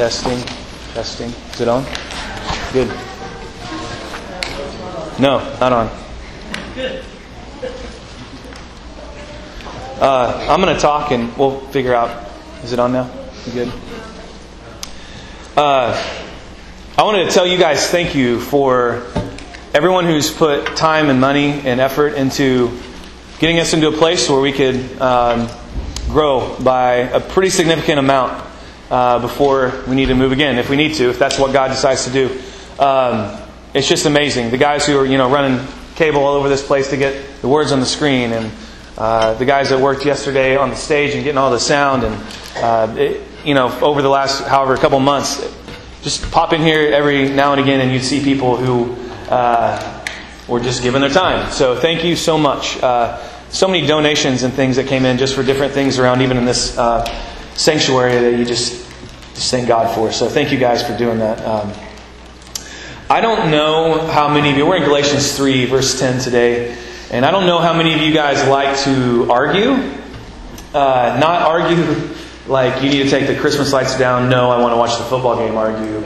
Testing, testing. Is it on? Good. No, not on. Good. Uh, I'm going to talk and we'll figure out. Is it on now? You good? Uh, I wanted to tell you guys thank you for everyone who's put time and money and effort into getting us into a place where we could um, grow by a pretty significant amount uh, before we need to move again, if we need to, if that's what God decides to do. Um, it's just amazing. The guys who are you know running cable all over this place to get the words on the screen and uh, the guys that worked yesterday on the stage and getting all the sound, and uh, it, you know, over the last however couple months, just pop in here every now and again, and you'd see people who uh, were just giving their time. So thank you so much. Uh, so many donations and things that came in just for different things around, even in this uh, sanctuary that you just just thank God for. So thank you guys for doing that. Um, I don't know how many of you. We're in Galatians three, verse ten today. And I don't know how many of you guys like to argue. Uh, not argue like you need to take the Christmas lights down. No, I want to watch the football game argue.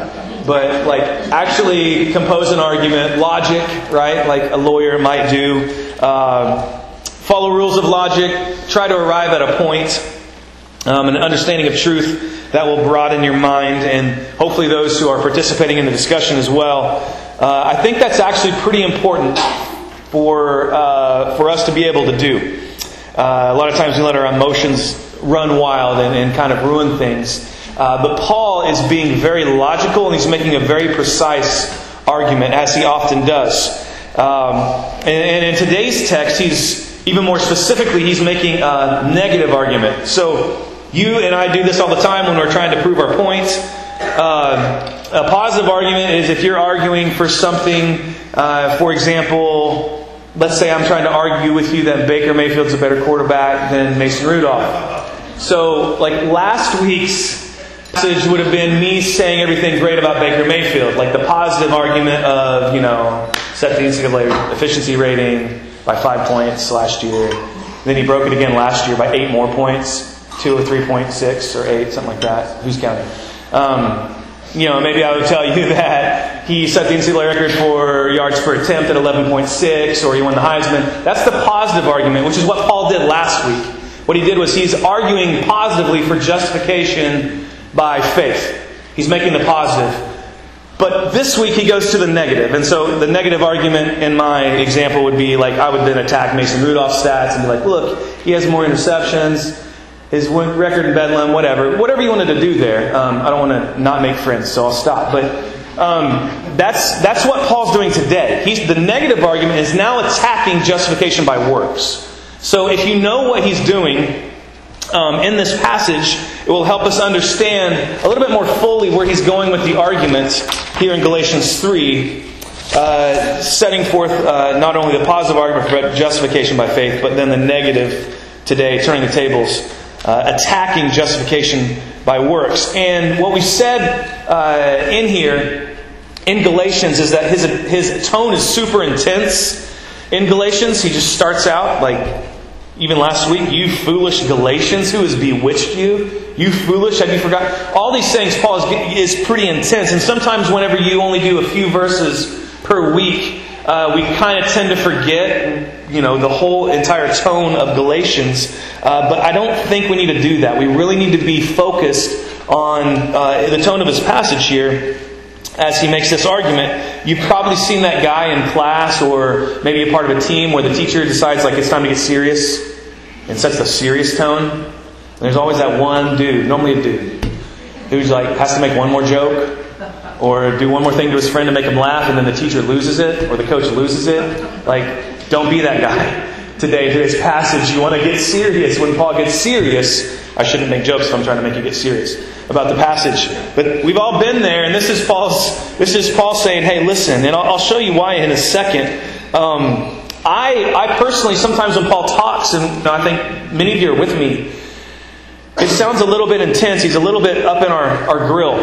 But like actually compose an argument, logic, right? Like a lawyer might do. Uh, follow rules of logic. Try to arrive at a point, um, an understanding of truth that will broaden your mind, and hopefully those who are participating in the discussion as well. Uh, I think that's actually pretty important for, uh, for us to be able to do. Uh, a lot of times we let our emotions run wild and, and kind of ruin things. Uh, but Paul is being very logical and he's making a very precise argument, as he often does. Um, and, and in today's text, he's even more specifically, he's making a negative argument. So you and I do this all the time when we're trying to prove our point. Uh, a positive argument is if you're arguing for something, uh, for example, let's say I'm trying to argue with you that Baker Mayfield's a better quarterback than Mason Rudolph. So, like last week's message would have been me saying everything great about Baker Mayfield, like the positive argument of, you know, set the NCAA efficiency rating by five points last year. Then he broke it again last year by eight more points, two or 3.6 or eight, something like that. Who's counting? Um, you know, maybe I would tell you that he set the NCAA record for yards per attempt at 11.6, or he won the Heisman. That's the positive argument, which is what Paul did last week. What he did was he's arguing positively for justification by faith. He's making the positive. But this week he goes to the negative. And so the negative argument in my example would be like I would then attack Mason Rudolph's stats and be like, look, he has more interceptions his record in Bedlam, whatever. Whatever you wanted to do there. Um, I don't want to not make friends, so I'll stop. But um, that's, that's what Paul's doing today. He's, the negative argument is now attacking justification by works. So if you know what he's doing um, in this passage, it will help us understand a little bit more fully where he's going with the argument here in Galatians 3. Uh, setting forth uh, not only the positive argument for justification by faith, but then the negative today, turning the tables uh, attacking justification by works. And what we said uh, in here in Galatians is that his, his tone is super intense. In Galatians, he just starts out like, even last week, you foolish Galatians, who has bewitched you? You foolish, have you forgotten? All these things, Paul is, is pretty intense. And sometimes, whenever you only do a few verses per week, uh, we kind of tend to forget, you know, the whole entire tone of Galatians. Uh, but I don't think we need to do that. We really need to be focused on uh, the tone of his passage here as he makes this argument. You've probably seen that guy in class or maybe a part of a team where the teacher decides like it's time to get serious and sets the serious tone. And there's always that one dude, normally a dude, who's like has to make one more joke or do one more thing to his friend to make him laugh and then the teacher loses it or the coach loses it. Like, don't be that guy. Today, today's passage, you want to get serious. When Paul gets serious, I shouldn't make jokes if I'm trying to make you get serious about the passage. But we've all been there, and this is Paul's. This is Paul saying, "Hey, listen," and I'll, I'll show you why in a second. Um, I, I personally, sometimes when Paul talks, and I think many of you are with me, it sounds a little bit intense. He's a little bit up in our, our grill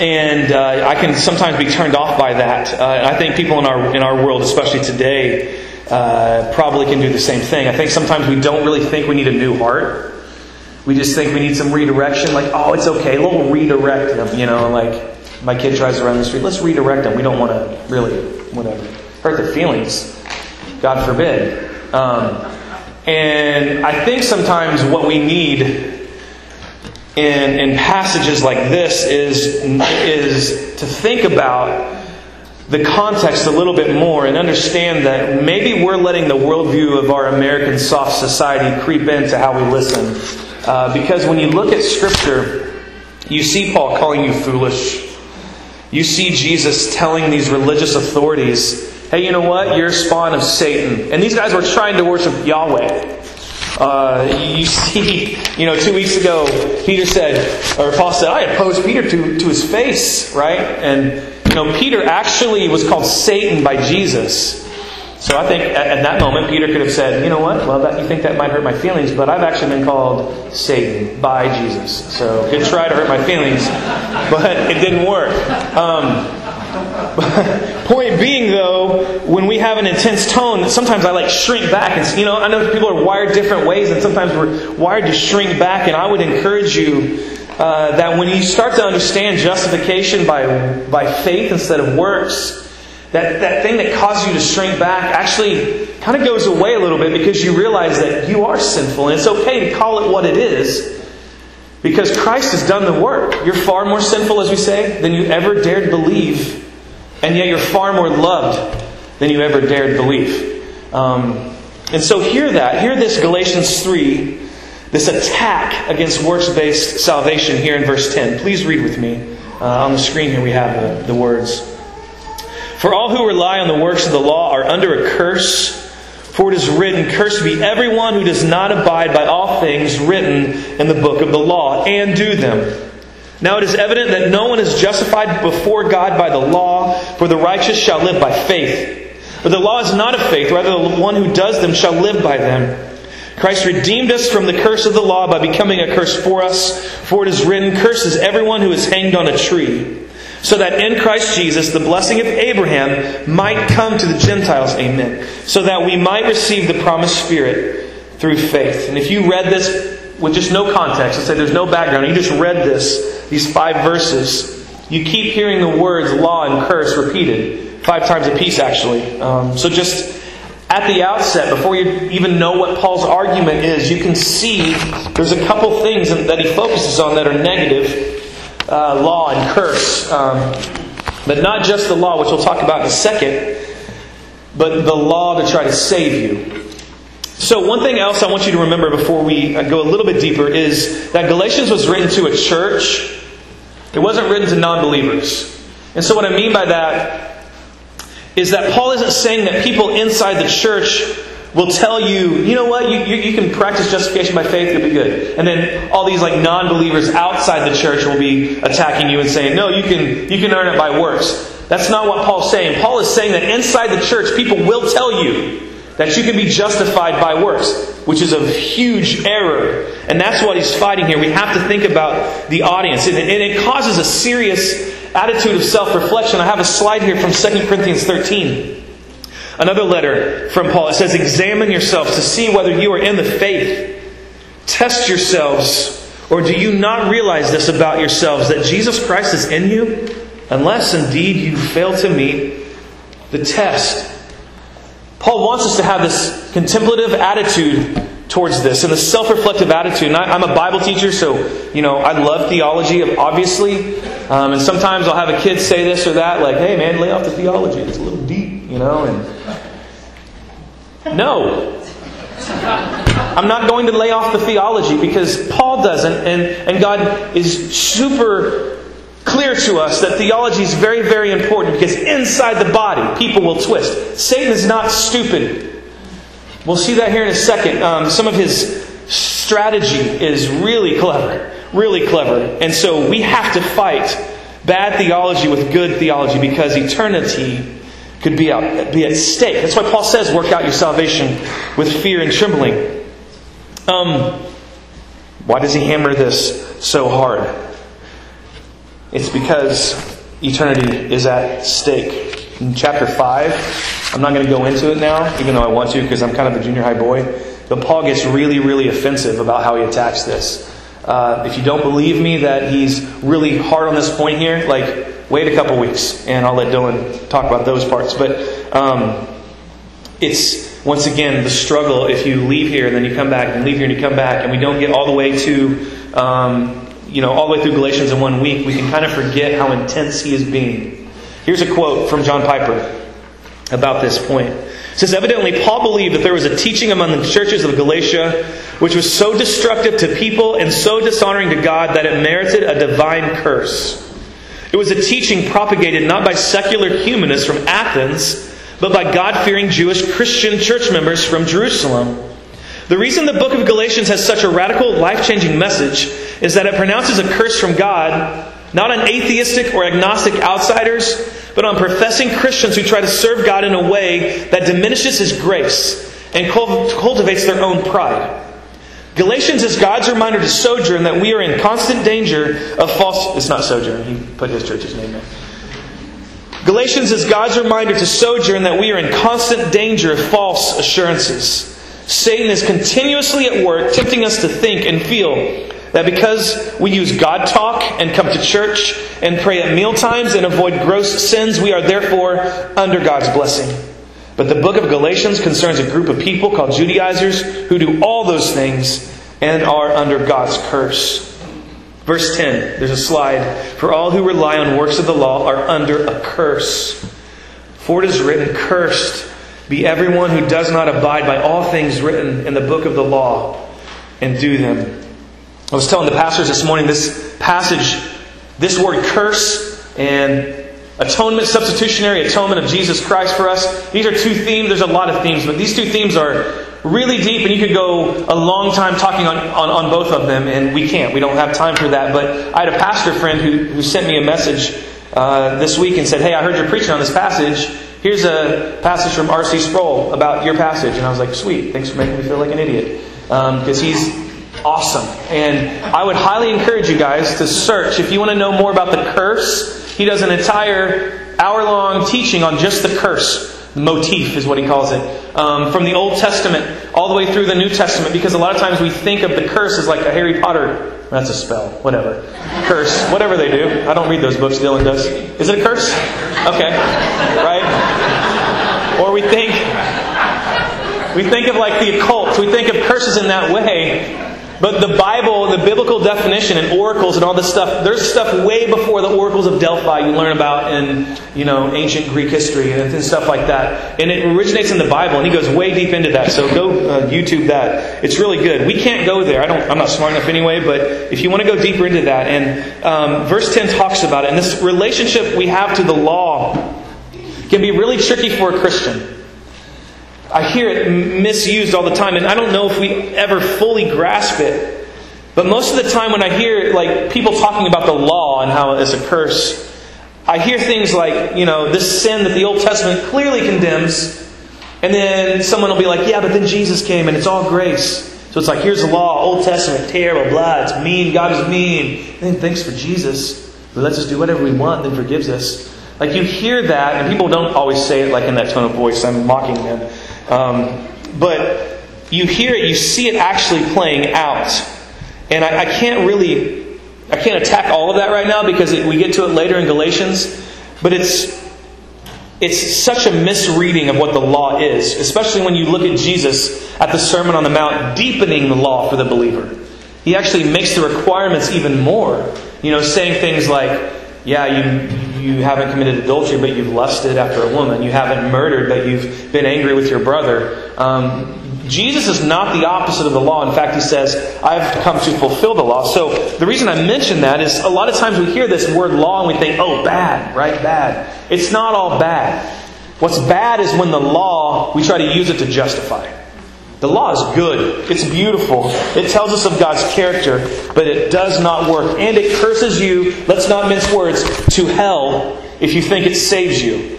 and uh, I can sometimes be turned off by that. Uh, I think people in our in our world, especially today, uh, probably can do the same thing. I think sometimes we don't really think we need a new heart. we just think we need some redirection. Like, oh, it's okay. We'll redirect them. You know, like my kid tries to run the street. Let's redirect them. We don't want to really, whatever, hurt their feelings. God forbid. Um, and I think sometimes what we need in, in passages like this is, is to think about the context a little bit more and understand that maybe we're letting the worldview of our American soft society creep into how we listen. Uh, because when you look at Scripture, you see Paul calling you foolish. You see Jesus telling these religious authorities, hey, you know what? You're a spawn of Satan. And these guys were trying to worship Yahweh. Uh, you see, you know, two weeks ago, Peter said, or Paul said, I opposed Peter to, to his face, right? And, you know, Peter actually was called Satan by Jesus. So I think at, at that moment, Peter could have said, you know what? Well, that, you think that might hurt my feelings, but I've actually been called Satan by Jesus. So good try to hurt my feelings, but it didn't work. Um, point being, though, when we have an intense tone, sometimes I like shrink back. And you know, I know people are wired different ways, and sometimes we're wired to shrink back. And I would encourage you uh, that when you start to understand justification by by faith instead of works, that, that thing that causes you to shrink back actually kind of goes away a little bit because you realize that you are sinful. And it's okay to call it what it is because Christ has done the work. You're far more sinful, as we say, than you ever dared believe. And yet you're far more loved than you ever dared believe. Um, and so hear that. Hear this Galatians 3, this attack against works based salvation here in verse 10. Please read with me. Uh, on the screen here we have the, the words. For all who rely on the works of the law are under a curse. For it is written, Cursed be everyone who does not abide by all things written in the book of the law and do them. Now it is evident that no one is justified before God by the law, for the righteous shall live by faith. But the law is not of faith, rather, the one who does them shall live by them. Christ redeemed us from the curse of the law by becoming a curse for us, for it is written, Curses everyone who is hanged on a tree so that in Christ Jesus the blessing of Abraham might come to the Gentiles. Amen. So that we might receive the promised Spirit through faith. And if you read this with just no context, let's say there's no background, you just read this, these five verses, you keep hearing the words law and curse repeated five times a piece, actually. Um, so just at the outset, before you even know what Paul's argument is, you can see there's a couple things that he focuses on that are negative uh, law and curse. Um, but not just the law, which we'll talk about in a second, but the law to try to save you. So, one thing else I want you to remember before we uh, go a little bit deeper is that Galatians was written to a church, it wasn't written to non believers. And so, what I mean by that is that Paul isn't saying that people inside the church will tell you, you know what, you, you, you, can practice justification by faith, you'll be good. And then all these like non-believers outside the church will be attacking you and saying, no, you can, you can earn it by works. That's not what Paul's saying. Paul is saying that inside the church, people will tell you that you can be justified by works, which is a huge error. And that's what he's fighting here. We have to think about the audience. And it causes a serious attitude of self-reflection. I have a slide here from 2 Corinthians 13. Another letter from Paul. It says, Examine yourselves to see whether you are in the faith. Test yourselves. Or do you not realize this about yourselves, that Jesus Christ is in you? Unless indeed you fail to meet the test. Paul wants us to have this contemplative attitude towards this and a self-reflective attitude. And I, am a Bible teacher, so you know I love theology, obviously. Um, and sometimes I'll have a kid say this or that, like, "Hey, man, lay off the theology; it's a little deep," you know. And no. I'm not going to lay off the theology because Paul doesn't, and, and God is super clear to us that theology is very, very important because inside the body, people will twist. Satan is not stupid. We'll see that here in a second. Um, some of his strategy is really clever. Really clever. And so we have to fight bad theology with good theology because eternity could be, out, be at stake. That's why Paul says, work out your salvation with fear and trembling. Um, why does he hammer this so hard? It's because eternity is at stake. In chapter 5, I'm not going to go into it now, even though I want to because I'm kind of a junior high boy. But Paul gets really, really offensive about how he attacks this. Uh, if you don't believe me that he's really hard on this point here, like, wait a couple weeks and I'll let Dylan talk about those parts. But um, it's, once again, the struggle if you leave here and then you come back and leave here and you come back and we don't get all the way to, um, you know, all the way through Galatians in one week, we can kind of forget how intense he is being. Here's a quote from John Piper about this point. It says, Evidently, Paul believed that there was a teaching among the churches of Galatia which was so destructive to people and so dishonoring to God that it merited a divine curse. It was a teaching propagated not by secular humanists from Athens, but by God fearing Jewish Christian church members from Jerusalem. The reason the book of Galatians has such a radical, life changing message is that it pronounces a curse from God, not on atheistic or agnostic outsiders, but on professing Christians who try to serve God in a way that diminishes His grace and cultivates their own pride. Galatians is God's reminder to Sojourn that we are in constant danger of false. It's not Sojourn, he put his church's name there. Galatians is God's reminder to Sojourn that we are in constant danger of false assurances. Satan is continuously at work, tempting us to think and feel that because we use God talk and come to church and pray at meal times and avoid gross sins, we are therefore under God's blessing. But the book of Galatians concerns a group of people called Judaizers who do all those things and are under God's curse. Verse 10, there's a slide. For all who rely on works of the law are under a curse. For it is written, Cursed be everyone who does not abide by all things written in the book of the law and do them. I was telling the pastors this morning this passage, this word curse and atonement, substitutionary atonement of Jesus Christ for us. These are two themes. There's a lot of themes, but these two themes are really deep, and you could go a long time talking on, on, on both of them, and we can't. We don't have time for that. But I had a pastor friend who, who sent me a message uh, this week and said, Hey, I heard you're preaching on this passage. Here's a passage from R.C. Sproul about your passage. And I was like, Sweet, thanks for making me feel like an idiot. Because um, he's awesome. And I would highly encourage you guys to search. If you want to know more about the curse, he does an entire hour long teaching on just the curse. Motif is what he calls it. Um, from the Old Testament all the way through the New Testament, because a lot of times we think of the curse as like a Harry Potter. That's a spell, whatever. Curse, whatever they do. I don't read those books, Dylan does. Is it a curse? Okay. Right? Or we think we think of like the occult. We think of curses in that way. But the Bible, the biblical definition and oracles and all this stuff, there's stuff way before the oracles of Delphi you learn about in, you know, ancient Greek history and stuff like that. And it originates in the Bible, and he goes way deep into that. So go uh, YouTube that. It's really good. We can't go there. I don't, I'm not smart enough anyway, but if you want to go deeper into that, and um, verse 10 talks about it, and this relationship we have to the law can be really tricky for a Christian. I hear it misused all the time, and I don't know if we ever fully grasp it. But most of the time, when I hear like people talking about the law and how it's a curse, I hear things like, you know, this sin that the Old Testament clearly condemns, and then someone will be like, yeah, but then Jesus came and it's all grace. So it's like, here's the law, Old Testament, terrible, blah, it's mean, God is mean. And then thanks for Jesus, who lets us do whatever we want, then forgives us. Like you hear that, and people don't always say it like in that tone of voice. I'm mocking them. Um, but you hear it, you see it actually playing out. And I, I can't really, I can't attack all of that right now because it, we get to it later in Galatians. But it's, it's such a misreading of what the law is, especially when you look at Jesus at the Sermon on the Mount deepening the law for the believer. He actually makes the requirements even more. You know, saying things like, yeah, you, you haven't committed adultery, but you've lusted after a woman. You haven't murdered, but you've been angry with your brother. Um, Jesus is not the opposite of the law. In fact, he says, I've come to fulfill the law. So the reason I mention that is a lot of times we hear this word law and we think, oh, bad, right? Bad. It's not all bad. What's bad is when the law, we try to use it to justify. The law is good. It's beautiful. It tells us of God's character, but it does not work. And it curses you, let's not mince words, to hell if you think it saves you.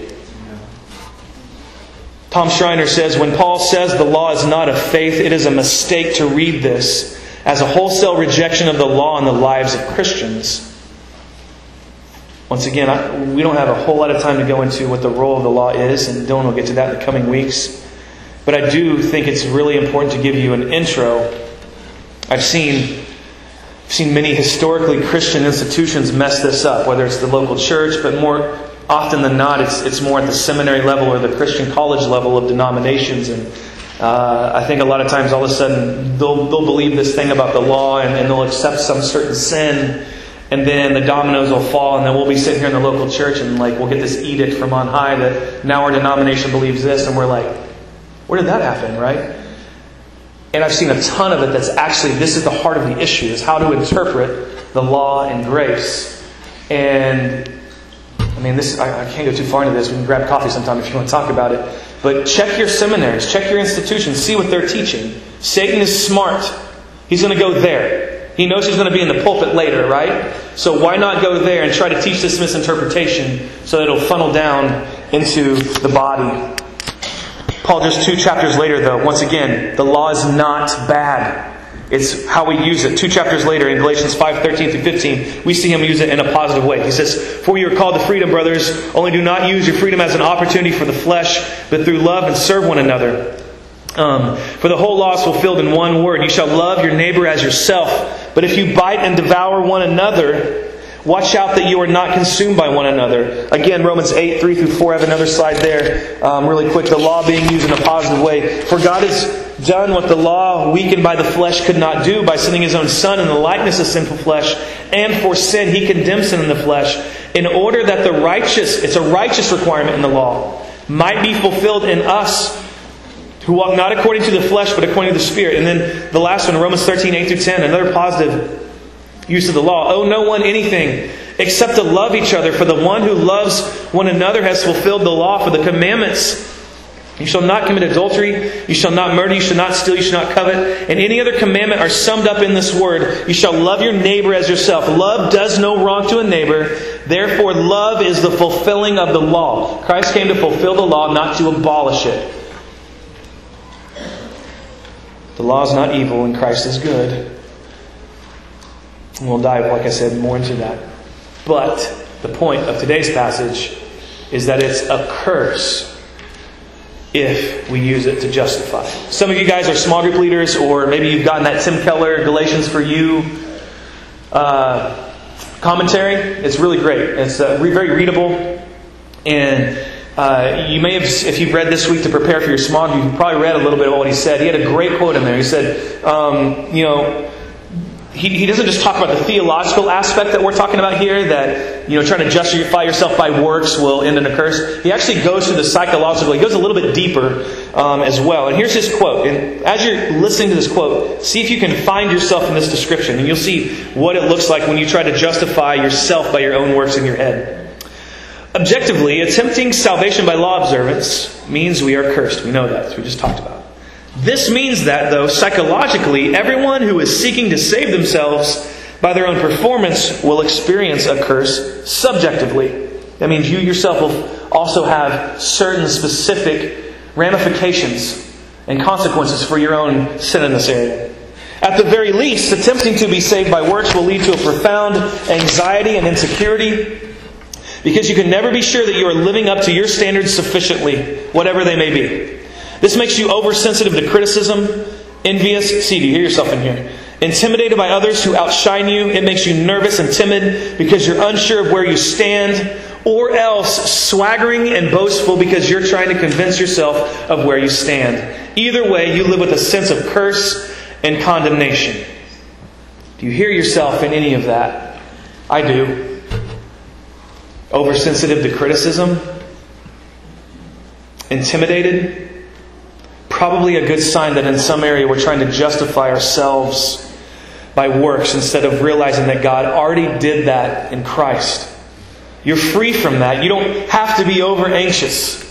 Tom Schreiner says when Paul says the law is not of faith, it is a mistake to read this as a wholesale rejection of the law in the lives of Christians. Once again, I, we don't have a whole lot of time to go into what the role of the law is, and Dylan will get to that in the coming weeks. But I do think it's really important to give you an intro. I've seen, I've seen many historically Christian institutions mess this up, whether it's the local church, but more often than not, it's, it's more at the seminary level or the Christian college level of denominations. And uh, I think a lot of times all of a sudden they'll, they'll believe this thing about the law and, and they'll accept some certain sin and then the dominoes will fall, and then we'll be sitting here in the local church, and like we'll get this edict from on high that now our denomination believes this, and we're like, where did that happen, right? And I've seen a ton of it that's actually this is the heart of the issue: is how to interpret the law and grace. And I mean, this I, I can't go too far into this. We can grab coffee sometime if you want to talk about it. But check your seminaries, check your institutions, see what they're teaching. Satan is smart; he's going to go there. He knows he's going to be in the pulpit later, right? So why not go there and try to teach this misinterpretation so that it'll funnel down into the body? Paul, just two chapters later, though, once again, the law is not bad. It's how we use it. Two chapters later, in Galatians 5 13 through 15, we see him use it in a positive way. He says, For you are called to freedom, brothers, only do not use your freedom as an opportunity for the flesh, but through love and serve one another. Um, for the whole law is fulfilled in one word You shall love your neighbor as yourself. But if you bite and devour one another, watch out that you are not consumed by one another. Again, Romans 8, 3 through 4. I have another slide there, um, really quick. The law being used in a positive way. For God has done what the law, weakened by the flesh, could not do by sending his own Son in the likeness of sinful flesh. And for sin, he condemned sin in the flesh, in order that the righteous, it's a righteous requirement in the law, might be fulfilled in us who walk not according to the flesh, but according to the Spirit. And then the last one, Romans 13, 8 through 10, another positive use of the law. Owe no one anything except to love each other, for the one who loves one another has fulfilled the law. For the commandments, you shall not commit adultery, you shall not murder, you shall not steal, you shall not covet, and any other commandment are summed up in this word you shall love your neighbor as yourself. Love does no wrong to a neighbor, therefore, love is the fulfilling of the law. Christ came to fulfill the law, not to abolish it. The law is not evil and Christ is good. And we'll dive, like I said, more into that. But the point of today's passage is that it's a curse if we use it to justify. Some of you guys are small group leaders, or maybe you've gotten that Tim Keller Galatians for You uh, commentary. It's really great. It's uh, very readable. And uh, you may have, if you've read this week to prepare for your small group, you probably read a little bit of what he said. He had a great quote in there. He said, um, you know, he, he doesn't just talk about the theological aspect that we're talking about here, that, you know, trying to justify yourself by works will end in a curse. He actually goes to the psychological, he goes a little bit deeper um, as well. And here's his quote. And as you're listening to this quote, see if you can find yourself in this description, and you'll see what it looks like when you try to justify yourself by your own works in your head. Objectively, attempting salvation by law observance means we are cursed. We know that, we just talked about. This means that, though, psychologically, everyone who is seeking to save themselves by their own performance will experience a curse subjectively. That means you yourself will also have certain specific ramifications and consequences for your own sin in this area. At the very least, attempting to be saved by works will lead to a profound anxiety and insecurity because you can never be sure that you are living up to your standards sufficiently, whatever they may be. This makes you oversensitive to criticism, envious. See, do you hear yourself in here? Intimidated by others who outshine you. It makes you nervous and timid because you're unsure of where you stand. Or else swaggering and boastful because you're trying to convince yourself of where you stand. Either way, you live with a sense of curse and condemnation. Do you hear yourself in any of that? I do oversensitive to criticism, intimidated. Probably a good sign that in some area we're trying to justify ourselves by works instead of realizing that God already did that in Christ. You're free from that. You don't have to be over anxious.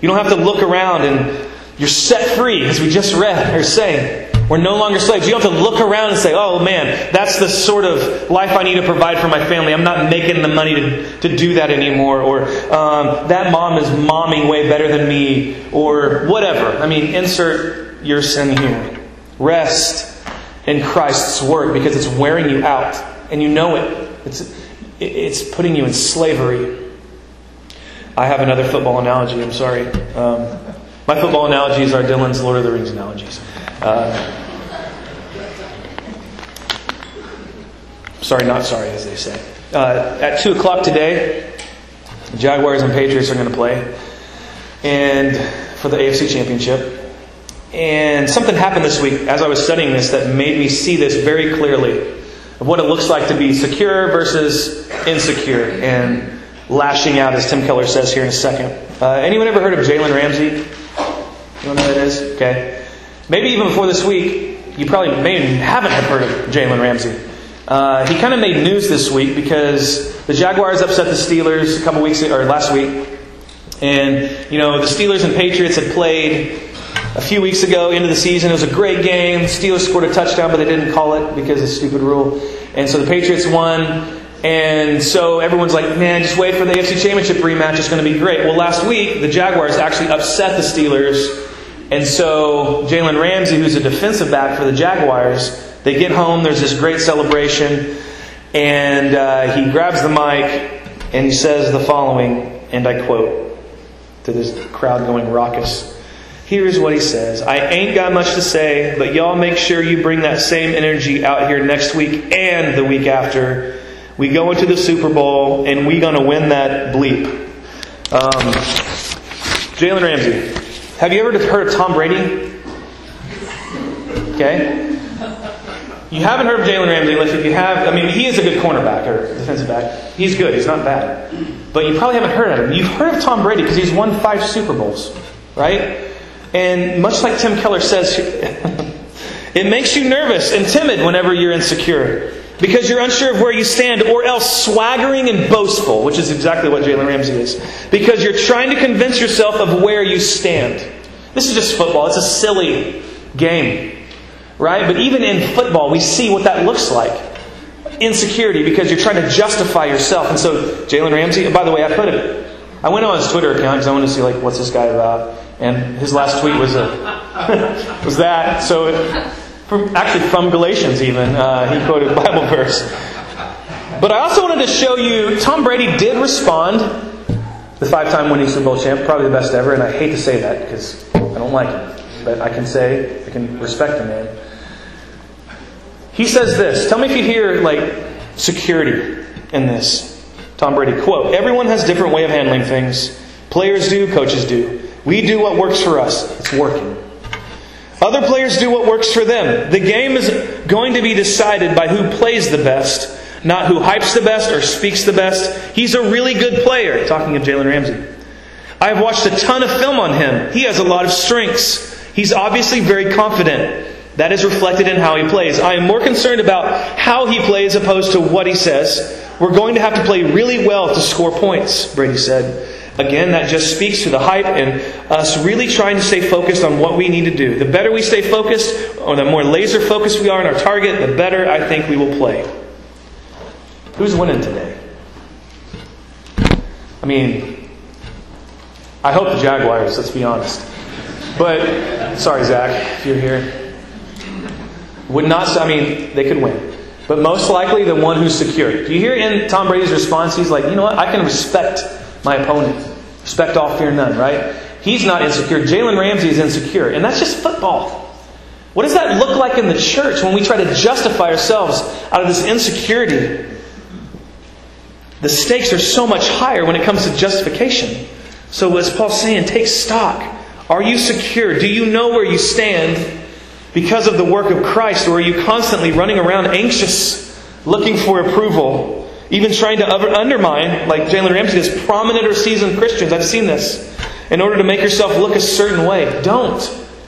You don't have to look around and you're set free, as we just read or saying. We're no longer slaves. You don't have to look around and say, oh man, that's the sort of life I need to provide for my family. I'm not making the money to, to do that anymore. Or um, that mom is momming way better than me. Or whatever. I mean, insert your sin here. Rest in Christ's work because it's wearing you out. And you know it. It's, it's putting you in slavery. I have another football analogy. I'm sorry. Um, My football analogies are Dylan's Lord of the Rings analogies. Uh, sorry, not sorry, as they say. Uh, at 2 o'clock today, Jaguars and Patriots are going to play and for the AFC Championship. And something happened this week as I was studying this that made me see this very clearly of what it looks like to be secure versus insecure and lashing out, as Tim Keller says here in a second. Uh, anyone ever heard of Jalen Ramsey? You know who that is? Okay. Maybe even before this week, you probably may haven't have heard of Jalen Ramsey. Uh, he kind of made news this week because the Jaguars upset the Steelers a couple weeks or last week, and you know the Steelers and Patriots had played a few weeks ago into the season. It was a great game. The Steelers scored a touchdown, but they didn't call it because of a stupid rule, and so the Patriots won. And so everyone's like, man, just wait for the AFC Championship rematch. It's going to be great. Well, last week, the Jaguars actually upset the Steelers. And so Jalen Ramsey, who's a defensive back for the Jaguars, they get home. There's this great celebration. And uh, he grabs the mic and he says the following, and I quote to this crowd going raucous. Here's what he says I ain't got much to say, but y'all make sure you bring that same energy out here next week and the week after. We go into the Super Bowl and we gonna win that bleep. Um, Jalen Ramsey. Have you ever heard of Tom Brady? Okay. You haven't heard of Jalen Ramsey unless if you have. I mean, he is a good cornerback or defensive back. He's good. He's not bad. But you probably haven't heard of him. You've heard of Tom Brady because he's won five Super Bowls, right? And much like Tim Keller says, it makes you nervous and timid whenever you're insecure because you're unsure of where you stand, or else swaggering and boastful, which is exactly what Jalen Ramsey is, because you're trying to convince yourself of where you stand. This is just football, it's a silly game, right? But even in football, we see what that looks like insecurity because you're trying to justify yourself. And so, Jalen Ramsey, by the way, I put it. I went on his Twitter account because I wanted to see like what's this guy about, and his last tweet was a was that. So. It, from, actually from Galatians, even. Uh, he quoted Bible verse. But I also wanted to show you Tom Brady did respond, the five time winning Super Bowl champ, probably the best ever, and I hate to say that because I don't like him. But I can say, I can respect the man. He says this Tell me if you hear, like, security in this. Tom Brady, quote, Everyone has different way of handling things. Players do, coaches do. We do what works for us. It's working. Other players do what works for them. The game is going to be decided by who plays the best, not who hypes the best or speaks the best. He's a really good player. Talking of Jalen Ramsey. I've watched a ton of film on him. He has a lot of strengths. He's obviously very confident. That is reflected in how he plays. I am more concerned about how he plays opposed to what he says. We're going to have to play really well to score points, Brady said. Again, that just speaks to the hype and us really trying to stay focused on what we need to do. The better we stay focused, or the more laser focused we are on our target, the better I think we will play. Who's winning today? I mean, I hope the Jaguars, let's be honest. But, sorry, Zach, if you're here. Would not, I mean, they could win. But most likely the one who's secure. Do you hear in Tom Brady's response? He's like, you know what? I can respect my opponent. Respect all, fear none, right? He's not insecure. Jalen Ramsey is insecure. And that's just football. What does that look like in the church when we try to justify ourselves out of this insecurity? The stakes are so much higher when it comes to justification. So, as Paul's saying, take stock. Are you secure? Do you know where you stand because of the work of Christ? Or are you constantly running around anxious, looking for approval? Even trying to undermine, like Jalen Ramsey does, prominent or seasoned Christians. I've seen this. In order to make yourself look a certain way. Don't.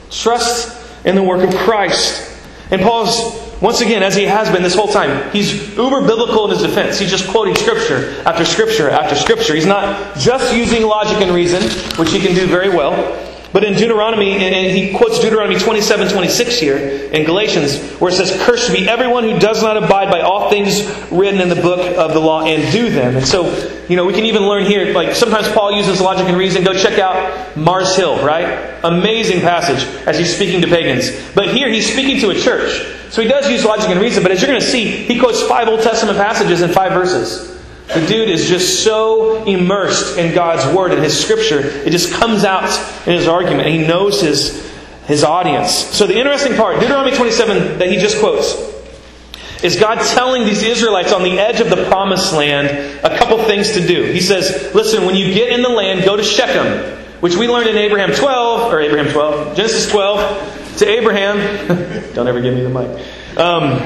Trust in the work of Christ. And Paul's, once again, as he has been this whole time, he's uber biblical in his defense. He's just quoting Scripture after Scripture after Scripture. He's not just using logic and reason, which he can do very well. But in Deuteronomy, and he quotes Deuteronomy 27 26 here in Galatians, where it says, Cursed be everyone who does not abide by all things written in the book of the law and do them. And so, you know, we can even learn here, like sometimes Paul uses logic and reason. Go check out Mars Hill, right? Amazing passage as he's speaking to pagans. But here he's speaking to a church. So he does use logic and reason, but as you're going to see, he quotes five Old Testament passages in five verses. The dude is just so immersed in God's word and his scripture, it just comes out in his argument. He knows his, his audience. So the interesting part, Deuteronomy 27 that he just quotes, is God telling these Israelites on the edge of the promised land a couple things to do. He says, listen, when you get in the land, go to Shechem, which we learned in Abraham 12, or Abraham 12, Genesis 12, to Abraham. Don't ever give me the mic. Um,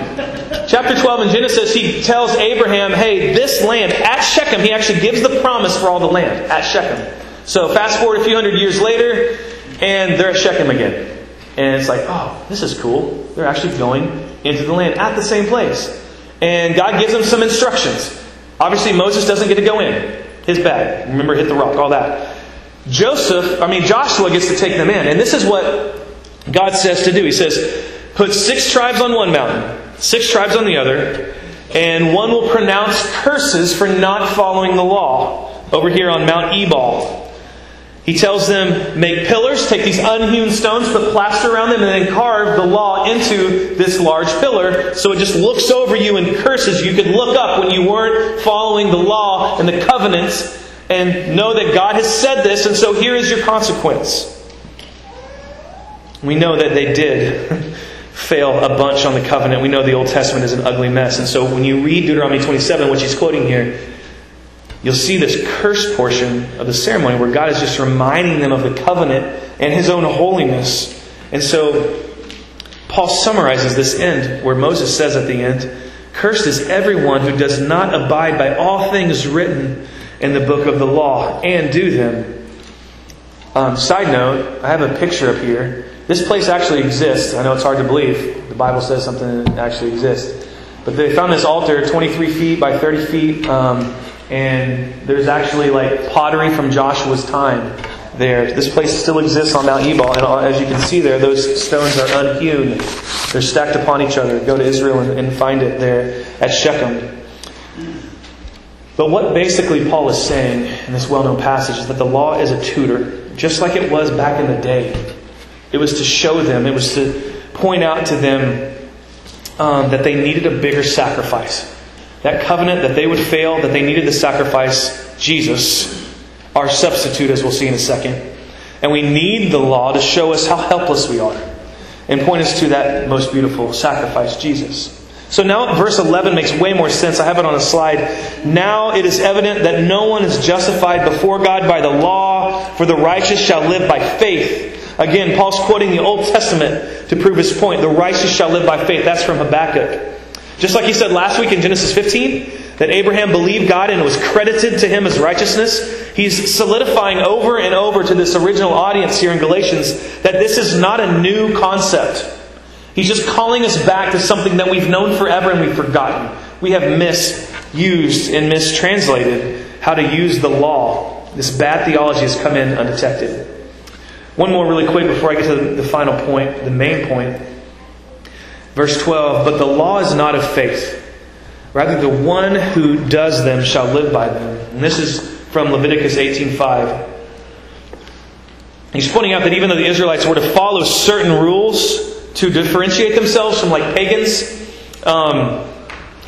chapter 12 in Genesis, he tells Abraham, hey, this land, at Shechem, he actually gives the promise for all the land, at Shechem. So fast forward a few hundred years later, and they're at Shechem again. And it's like, oh, this is cool. They're actually going into the land at the same place. And God gives them some instructions. Obviously, Moses doesn't get to go in. His bad. Remember, hit the rock, all that. Joseph, I mean, Joshua gets to take them in. And this is what God says to do. He says, Put six tribes on one mountain, six tribes on the other, and one will pronounce curses for not following the law over here on Mount Ebal. He tells them, make pillars, take these unhewn stones, put plaster around them, and then carve the law into this large pillar so it just looks over you and curses. You could look up when you weren't following the law and the covenants and know that God has said this, and so here is your consequence. We know that they did. fail a bunch on the covenant. We know the Old Testament is an ugly mess. And so when you read Deuteronomy 27, which he's quoting here, you'll see this curse portion of the ceremony where God is just reminding them of the covenant and his own holiness. And so Paul summarizes this end where Moses says at the end, Cursed is everyone who does not abide by all things written in the book of the law and do them. Um, side note, I have a picture up here. This place actually exists. I know it's hard to believe. The Bible says something that actually exists. But they found this altar 23 feet by 30 feet, um, and there's actually like pottery from Joshua's time there. This place still exists on Mount Ebal, and as you can see there, those stones are unhewn. They're stacked upon each other. Go to Israel and, and find it there at Shechem. But what basically Paul is saying in this well known passage is that the law is a tutor, just like it was back in the day. It was to show them, it was to point out to them um, that they needed a bigger sacrifice. That covenant, that they would fail, that they needed the sacrifice Jesus, our substitute, as we'll see in a second. And we need the law to show us how helpless we are and point us to that most beautiful sacrifice, Jesus. So now verse 11 makes way more sense. I have it on a slide. Now it is evident that no one is justified before God by the law, for the righteous shall live by faith. Again, Paul's quoting the Old Testament to prove his point. The righteous shall live by faith. That's from Habakkuk. Just like he said last week in Genesis 15, that Abraham believed God and it was credited to him as righteousness, he's solidifying over and over to this original audience here in Galatians that this is not a new concept. He's just calling us back to something that we've known forever and we've forgotten. We have misused and mistranslated how to use the law. This bad theology has come in undetected. One more, really quick, before I get to the final point, the main point. Verse 12 But the law is not of faith. Rather, the one who does them shall live by them. And this is from Leviticus 18.5. He's pointing out that even though the Israelites were to follow certain rules to differentiate themselves from like pagans, um,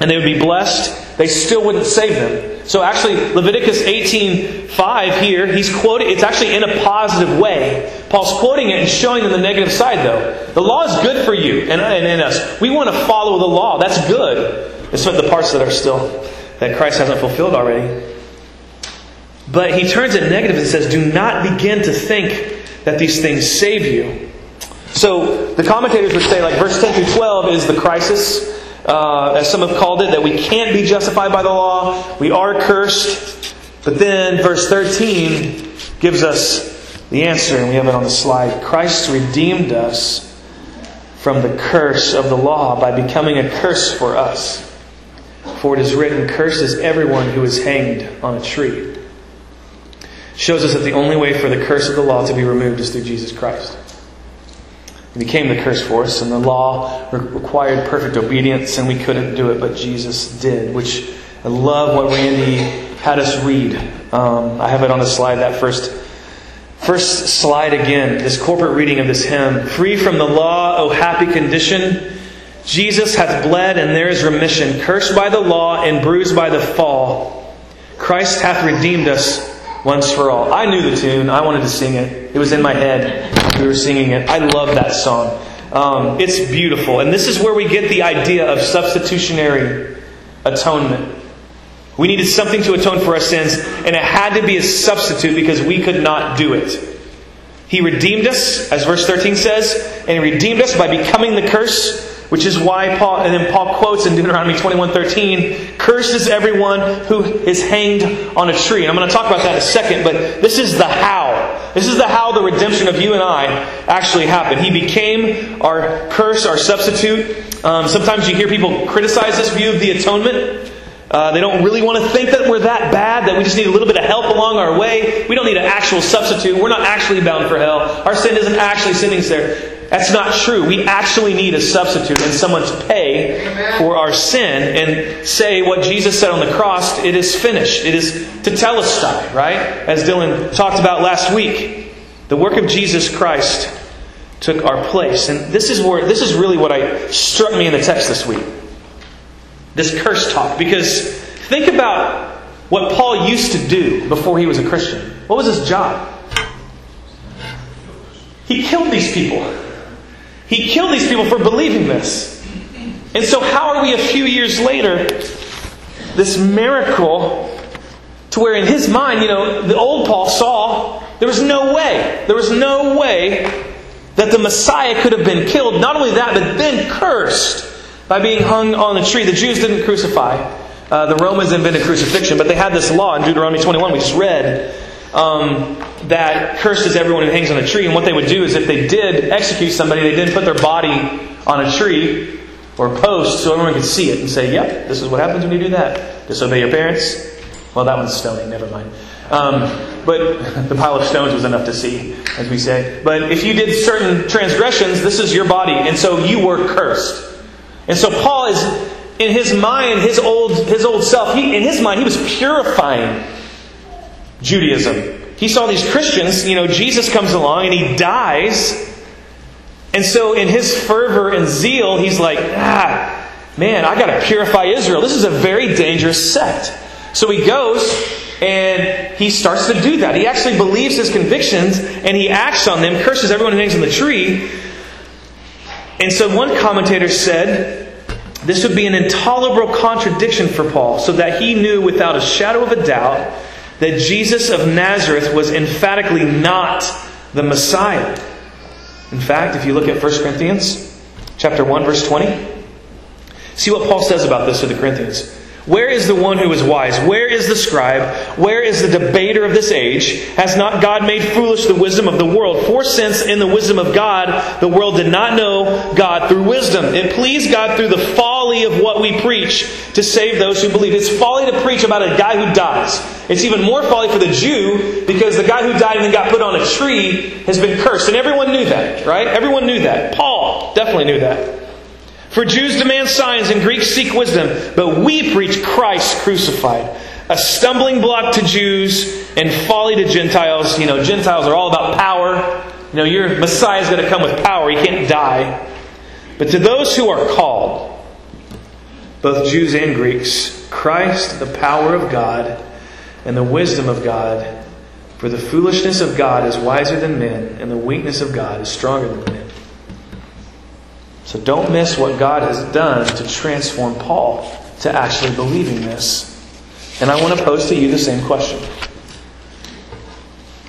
and they would be blessed, they still wouldn't save them. So actually, Leviticus 18:5 here, he's quoting. It's actually in a positive way. Paul's quoting it and showing them the negative side, though. The law is good for you and, and in us. We want to follow the law. That's good. It's the parts that are still that Christ hasn't fulfilled already. But he turns it negative and says, "Do not begin to think that these things save you." So the commentators would say, like verse 10 through 12 is the crisis uh, as some have called it, that we can't be justified by the law. We are cursed. But then verse 13 gives us the answer, and we have it on the slide. Christ redeemed us from the curse of the law by becoming a curse for us. For it is written, Cursed is everyone who is hanged on a tree. Shows us that the only way for the curse of the law to be removed is through Jesus Christ. He became the curse for us, and the law required perfect obedience, and we couldn't do it, but Jesus did, which I love what Randy had us read. Um, I have it on the slide, that first, first slide again, this corporate reading of this hymn. Free from the law, O happy condition, Jesus hath bled, and there is remission. Cursed by the law and bruised by the fall, Christ hath redeemed us once for all. I knew the tune. I wanted to sing it. It was in my head. We were singing it. I love that song. Um, it's beautiful. And this is where we get the idea of substitutionary atonement. We needed something to atone for our sins, and it had to be a substitute because we could not do it. He redeemed us, as verse 13 says, and He redeemed us by becoming the curse, which is why Paul, and then Paul quotes in Deuteronomy 21:13, curses everyone who is hanged on a tree." And I'm going to talk about that in a second, but this is the how. This is the how the redemption of you and I actually happened. He became our curse, our substitute. Um, sometimes you hear people criticize this view of the atonement. Uh, they don't really want to think that we're that bad, that we just need a little bit of help along our way. We don't need an actual substitute. We're not actually bound for hell. Our sin isn't actually sitting there. That's not true. We actually need a substitute and someone to pay for our sin and say what Jesus said on the cross, it is finished. It is tetelestai, right? As Dylan talked about last week. The work of Jesus Christ took our place. And this is where this is really what I struck me in the text this week. This curse talk. Because think about what Paul used to do before he was a Christian. What was his job? He killed these people. He killed these people for believing this. And so, how are we a few years later, this miracle, to where in his mind, you know, the old Paul saw there was no way, there was no way that the Messiah could have been killed. Not only that, but then cursed by being hung on a tree. The Jews didn't crucify. Uh, the Romans invented crucifixion, but they had this law in Deuteronomy 21 we just read um, that curses everyone who hangs on a tree. And what they would do is if they did execute somebody, they didn't put their body on a tree or post so everyone could see it and say, yep, this is what happens when you do that. Disobey your parents. Well, that one's stoning, never mind. Um, but the pile of stones was enough to see, as we say. But if you did certain transgressions, this is your body, and so you were cursed. And so Paul is, in his mind, his old, his old self, he, in his mind, he was purifying Judaism. He saw these Christians, you know, Jesus comes along and he dies. And so, in his fervor and zeal, he's like, ah, man, I got to purify Israel. This is a very dangerous sect. So he goes and he starts to do that. He actually believes his convictions and he acts on them, curses everyone who hangs on the tree. And so one commentator said this would be an intolerable contradiction for Paul, so that he knew without a shadow of a doubt that Jesus of Nazareth was emphatically not the Messiah. In fact, if you look at 1 Corinthians chapter 1 verse 20, see what Paul says about this to the Corinthians. Where is the one who is wise? Where is the scribe? Where is the debater of this age? Has not God made foolish the wisdom of the world? For since in the wisdom of God, the world did not know God through wisdom. It pleased God through the folly of what we preach to save those who believe. It's folly to preach about a guy who dies. It's even more folly for the Jew because the guy who died and then got put on a tree has been cursed. And everyone knew that, right? Everyone knew that. Paul definitely knew that. For Jews demand signs and Greeks seek wisdom, but we preach Christ crucified. A stumbling block to Jews and folly to Gentiles. You know, Gentiles are all about power. You know, your Messiah is going to come with power. He can't die. But to those who are called, both Jews and Greeks, Christ, the power of God and the wisdom of God. For the foolishness of God is wiser than men, and the weakness of God is stronger than men. So don't miss what God has done to transform Paul to actually believing this. And I want to pose to you the same question.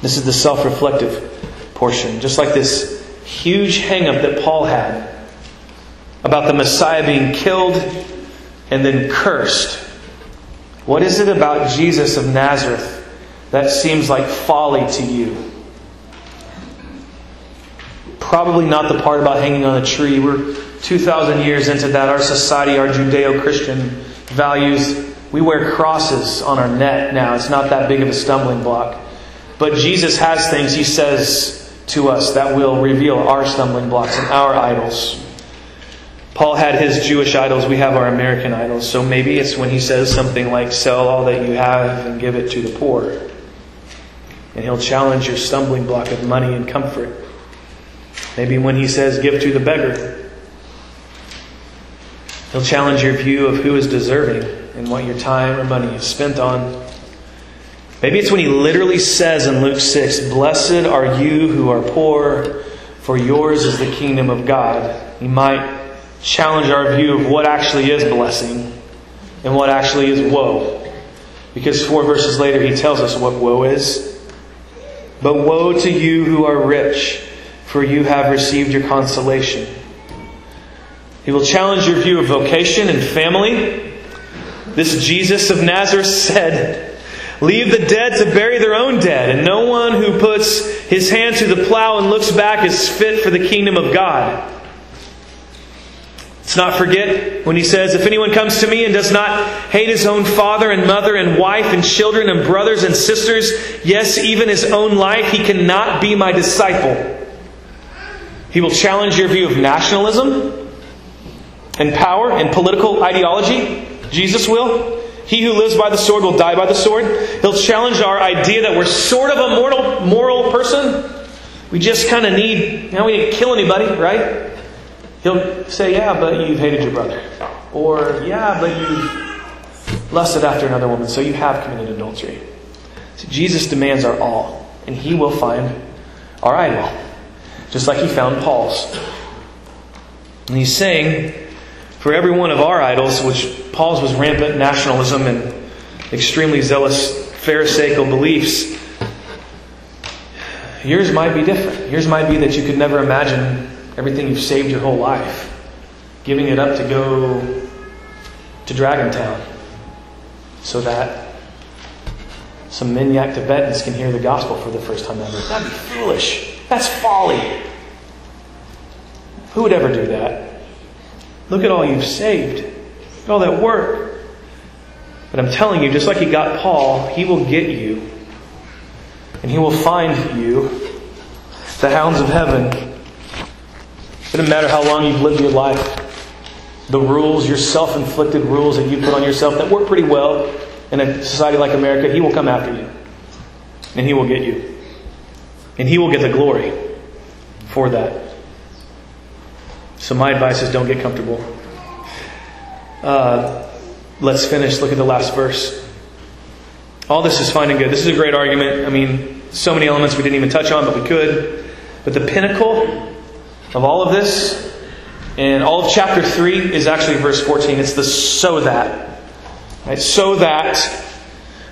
This is the self reflective portion. Just like this huge hang up that Paul had about the Messiah being killed and then cursed. What is it about Jesus of Nazareth that seems like folly to you? Probably not the part about hanging on a tree. We're 2,000 years into that. Our society, our Judeo Christian values, we wear crosses on our neck now. It's not that big of a stumbling block. But Jesus has things He says to us that will reveal our stumbling blocks and our idols. Paul had his Jewish idols, we have our American idols. So maybe it's when he says something like, Sell all that you have and give it to the poor. And he'll challenge your stumbling block of money and comfort. Maybe when he says, give to the beggar, he'll challenge your view of who is deserving and what your time or money is spent on. Maybe it's when he literally says in Luke 6, Blessed are you who are poor, for yours is the kingdom of God. He might challenge our view of what actually is blessing and what actually is woe. Because four verses later, he tells us what woe is. But woe to you who are rich, for you have received your consolation. He will challenge your view of vocation and family. This Jesus of Nazareth said, Leave the dead to bury their own dead, and no one who puts his hand to the plow and looks back is fit for the kingdom of God. Let's not forget when he says, If anyone comes to me and does not hate his own father and mother and wife and children and brothers and sisters, yes, even his own life, he cannot be my disciple. He will challenge your view of nationalism and power and political ideology. Jesus will. He who lives by the sword will die by the sword. He'll challenge our idea that we're sort of a mortal, moral person. We just kind of need, you know, we didn't kill anybody, right? He'll say, Yeah, but you've hated your brother. Or, Yeah, but you've lusted after another woman, so you have committed adultery. Jesus demands our all, and he will find our idol, just like he found Paul's. And he's saying, for every one of our idols, which Paul's was rampant nationalism and extremely zealous Pharisaical beliefs, yours might be different. Yours might be that you could never imagine everything you've saved your whole life, giving it up to go to Dragontown so that some Minyak Tibetans can hear the gospel for the first time ever. That'd be foolish. That's folly. Who would ever do that? Look at all you've saved. All that work. But I'm telling you, just like he got Paul, he will get you. And he will find you, the hounds of heaven. It doesn't matter how long you've lived your life. The rules, your self inflicted rules that you put on yourself that work pretty well in a society like America, he will come after you. And he will get you. And he will get the glory for that. So my advice is don't get comfortable. Uh, let's finish. Look at the last verse. All this is fine and good. This is a great argument. I mean, so many elements we didn't even touch on, but we could. But the pinnacle of all of this, and all of chapter 3 is actually verse 14. It's the so that. Right? So that.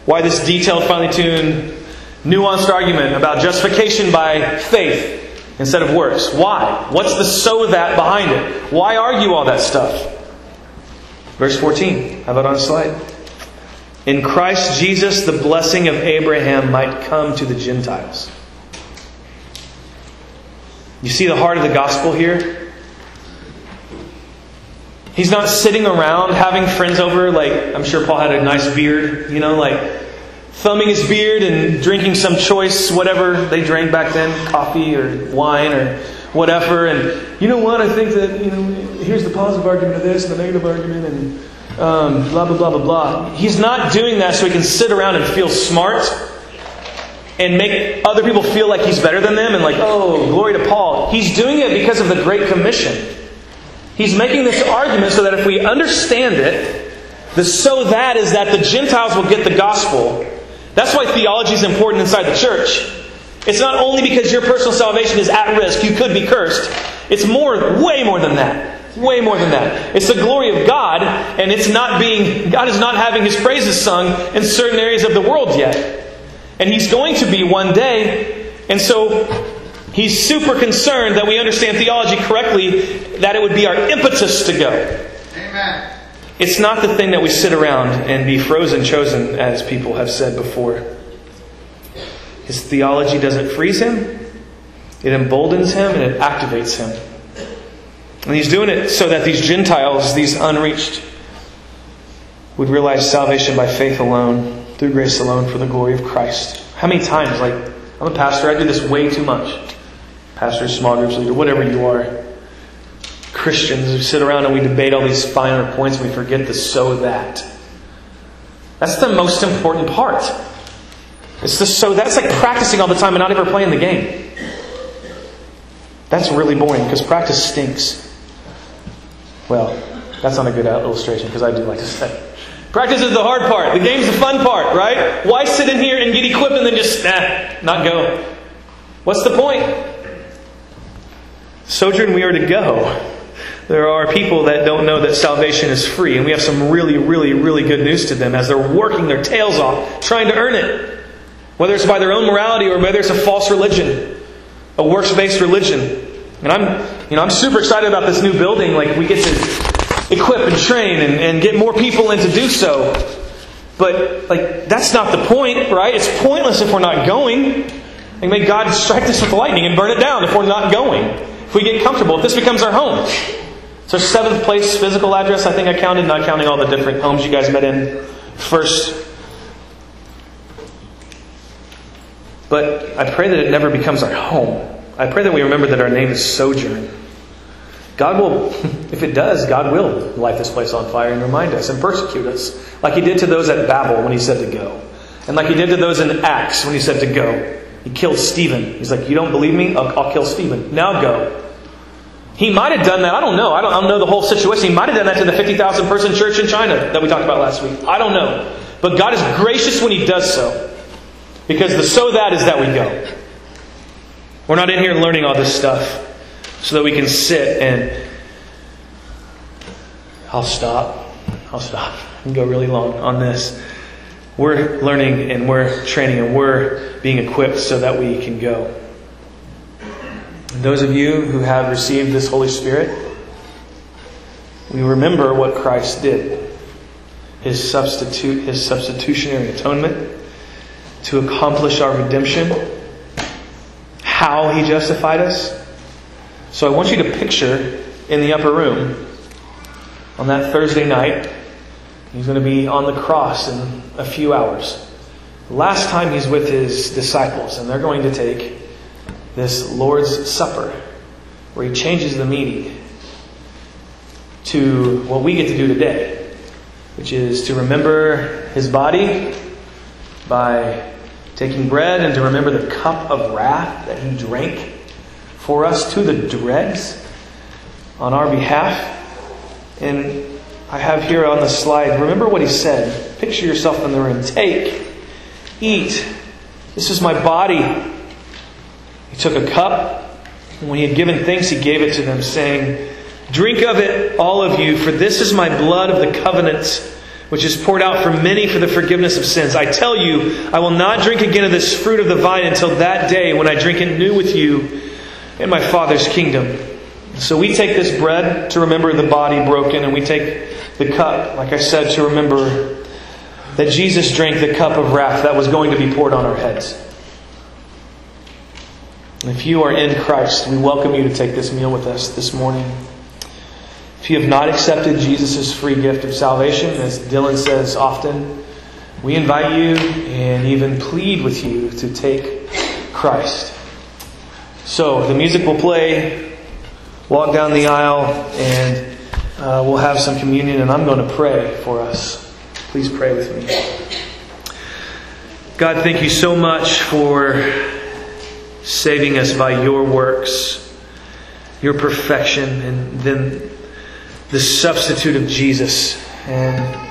Why this detailed, finely tuned, nuanced argument about justification by faith instead of works. Why? What's the so that behind it? Why argue all that stuff? Verse 14. How about on the slide? In Christ Jesus, the blessing of Abraham might come to the Gentiles. You see the heart of the gospel here? He's not sitting around having friends over, like, I'm sure Paul had a nice beard, you know, like thumbing his beard and drinking some choice, whatever they drank back then, coffee or wine or whatever. And you know what? I think that, you know, here's the positive argument of this and the negative argument and um, blah, blah, blah, blah, blah. He's not doing that so he can sit around and feel smart and make other people feel like he's better than them and like, oh, glory to Paul. He's doing it because of the Great Commission. He's making this argument so that if we understand it, the so that is that the Gentiles will get the gospel that's why theology is important inside the church. It's not only because your personal salvation is at risk, you could be cursed. It's more, way more than that. Way more than that. It's the glory of God, and it's not being, God is not having His praises sung in certain areas of the world yet. And He's going to be one day, and so He's super concerned that we understand theology correctly, that it would be our impetus to go. It's not the thing that we sit around and be frozen chosen, as people have said before. His theology doesn't freeze him, it emboldens him, and it activates him. And he's doing it so that these Gentiles, these unreached, would realize salvation by faith alone, through grace alone, for the glory of Christ. How many times, like, I'm a pastor, I do this way too much. Pastor, small groups leader, whatever you are. Christians who sit around and we debate all these finer points and we forget the so that. That's the most important part. It's the so that's like practicing all the time and not ever playing the game. That's really boring because practice stinks. Well, that's not a good uh, illustration because I do like to say. Practice is the hard part. The game's the fun part, right? Why sit in here and get equipped and then just, not go? What's the point? Sojourn, we are to go. There are people that don't know that salvation is free, and we have some really, really, really good news to them as they're working their tails off trying to earn it. Whether it's by their own morality or whether it's a false religion, a works based religion. And I'm, you know, I'm super excited about this new building. Like, we get to equip and train and, and get more people in to do so. But, like, that's not the point, right? It's pointless if we're not going. Like, may God strike us with lightning and burn it down if we're not going. If we get comfortable, if this becomes our home. Our seventh place physical address, I think I counted, not counting all the different homes you guys met in first. But I pray that it never becomes our home. I pray that we remember that our name is Sojourn. God will, if it does, God will light this place on fire and remind us and persecute us, like He did to those at Babel when He said to go, and like He did to those in Acts when He said to go. He killed Stephen. He's like, You don't believe me? I'll, I'll kill Stephen. Now go. He might have done that. I don't know. I don't, I don't know the whole situation. He might have done that to the 50,000 person church in China that we talked about last week. I don't know. But God is gracious when He does so. Because the so that is that we go. We're not in here learning all this stuff so that we can sit and. I'll stop. I'll stop and go really long on this. We're learning and we're training and we're being equipped so that we can go. And those of you who have received this Holy Spirit, we remember what Christ did. His substitute, his substitutionary atonement to accomplish our redemption, how he justified us. So I want you to picture in the upper room on that Thursday night, he's going to be on the cross in a few hours. Last time he's with his disciples, and they're going to take this Lord's Supper, where he changes the meaning to what we get to do today, which is to remember his body by taking bread and to remember the cup of wrath that he drank for us to the dregs on our behalf. And I have here on the slide, remember what he said. Picture yourself in the room. Take, eat. This is my body he took a cup, and when he had given thanks, he gave it to them, saying, Drink of it, all of you, for this is my blood of the covenant, which is poured out for many for the forgiveness of sins. I tell you, I will not drink again of this fruit of the vine until that day when I drink it new with you in my Father's kingdom. So we take this bread to remember the body broken, and we take the cup, like I said, to remember that Jesus drank the cup of wrath that was going to be poured on our heads. If you are in Christ, we welcome you to take this meal with us this morning. If you have not accepted Jesus' free gift of salvation, as Dylan says often, we invite you and even plead with you to take Christ. So the music will play, walk down the aisle, and uh, we'll have some communion, and I'm going to pray for us. Please pray with me. God, thank you so much for saving us by your works, your perfection, and then the substitute of Jesus. And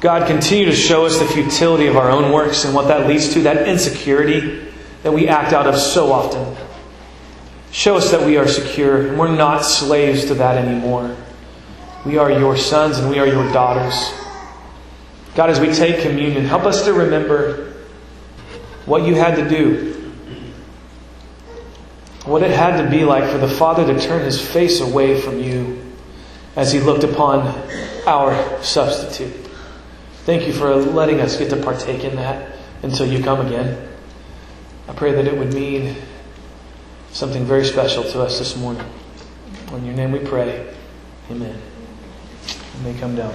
God, continue to show us the futility of our own works and what that leads to, that insecurity that we act out of so often. Show us that we are secure and we're not slaves to that anymore. We are your sons and we are your daughters. God, as we take communion, help us to remember what you had to do what it had to be like for the Father to turn his face away from you as he looked upon our substitute. Thank you for letting us get to partake in that until you come again. I pray that it would mean something very special to us this morning. In your name we pray. Amen. May come down.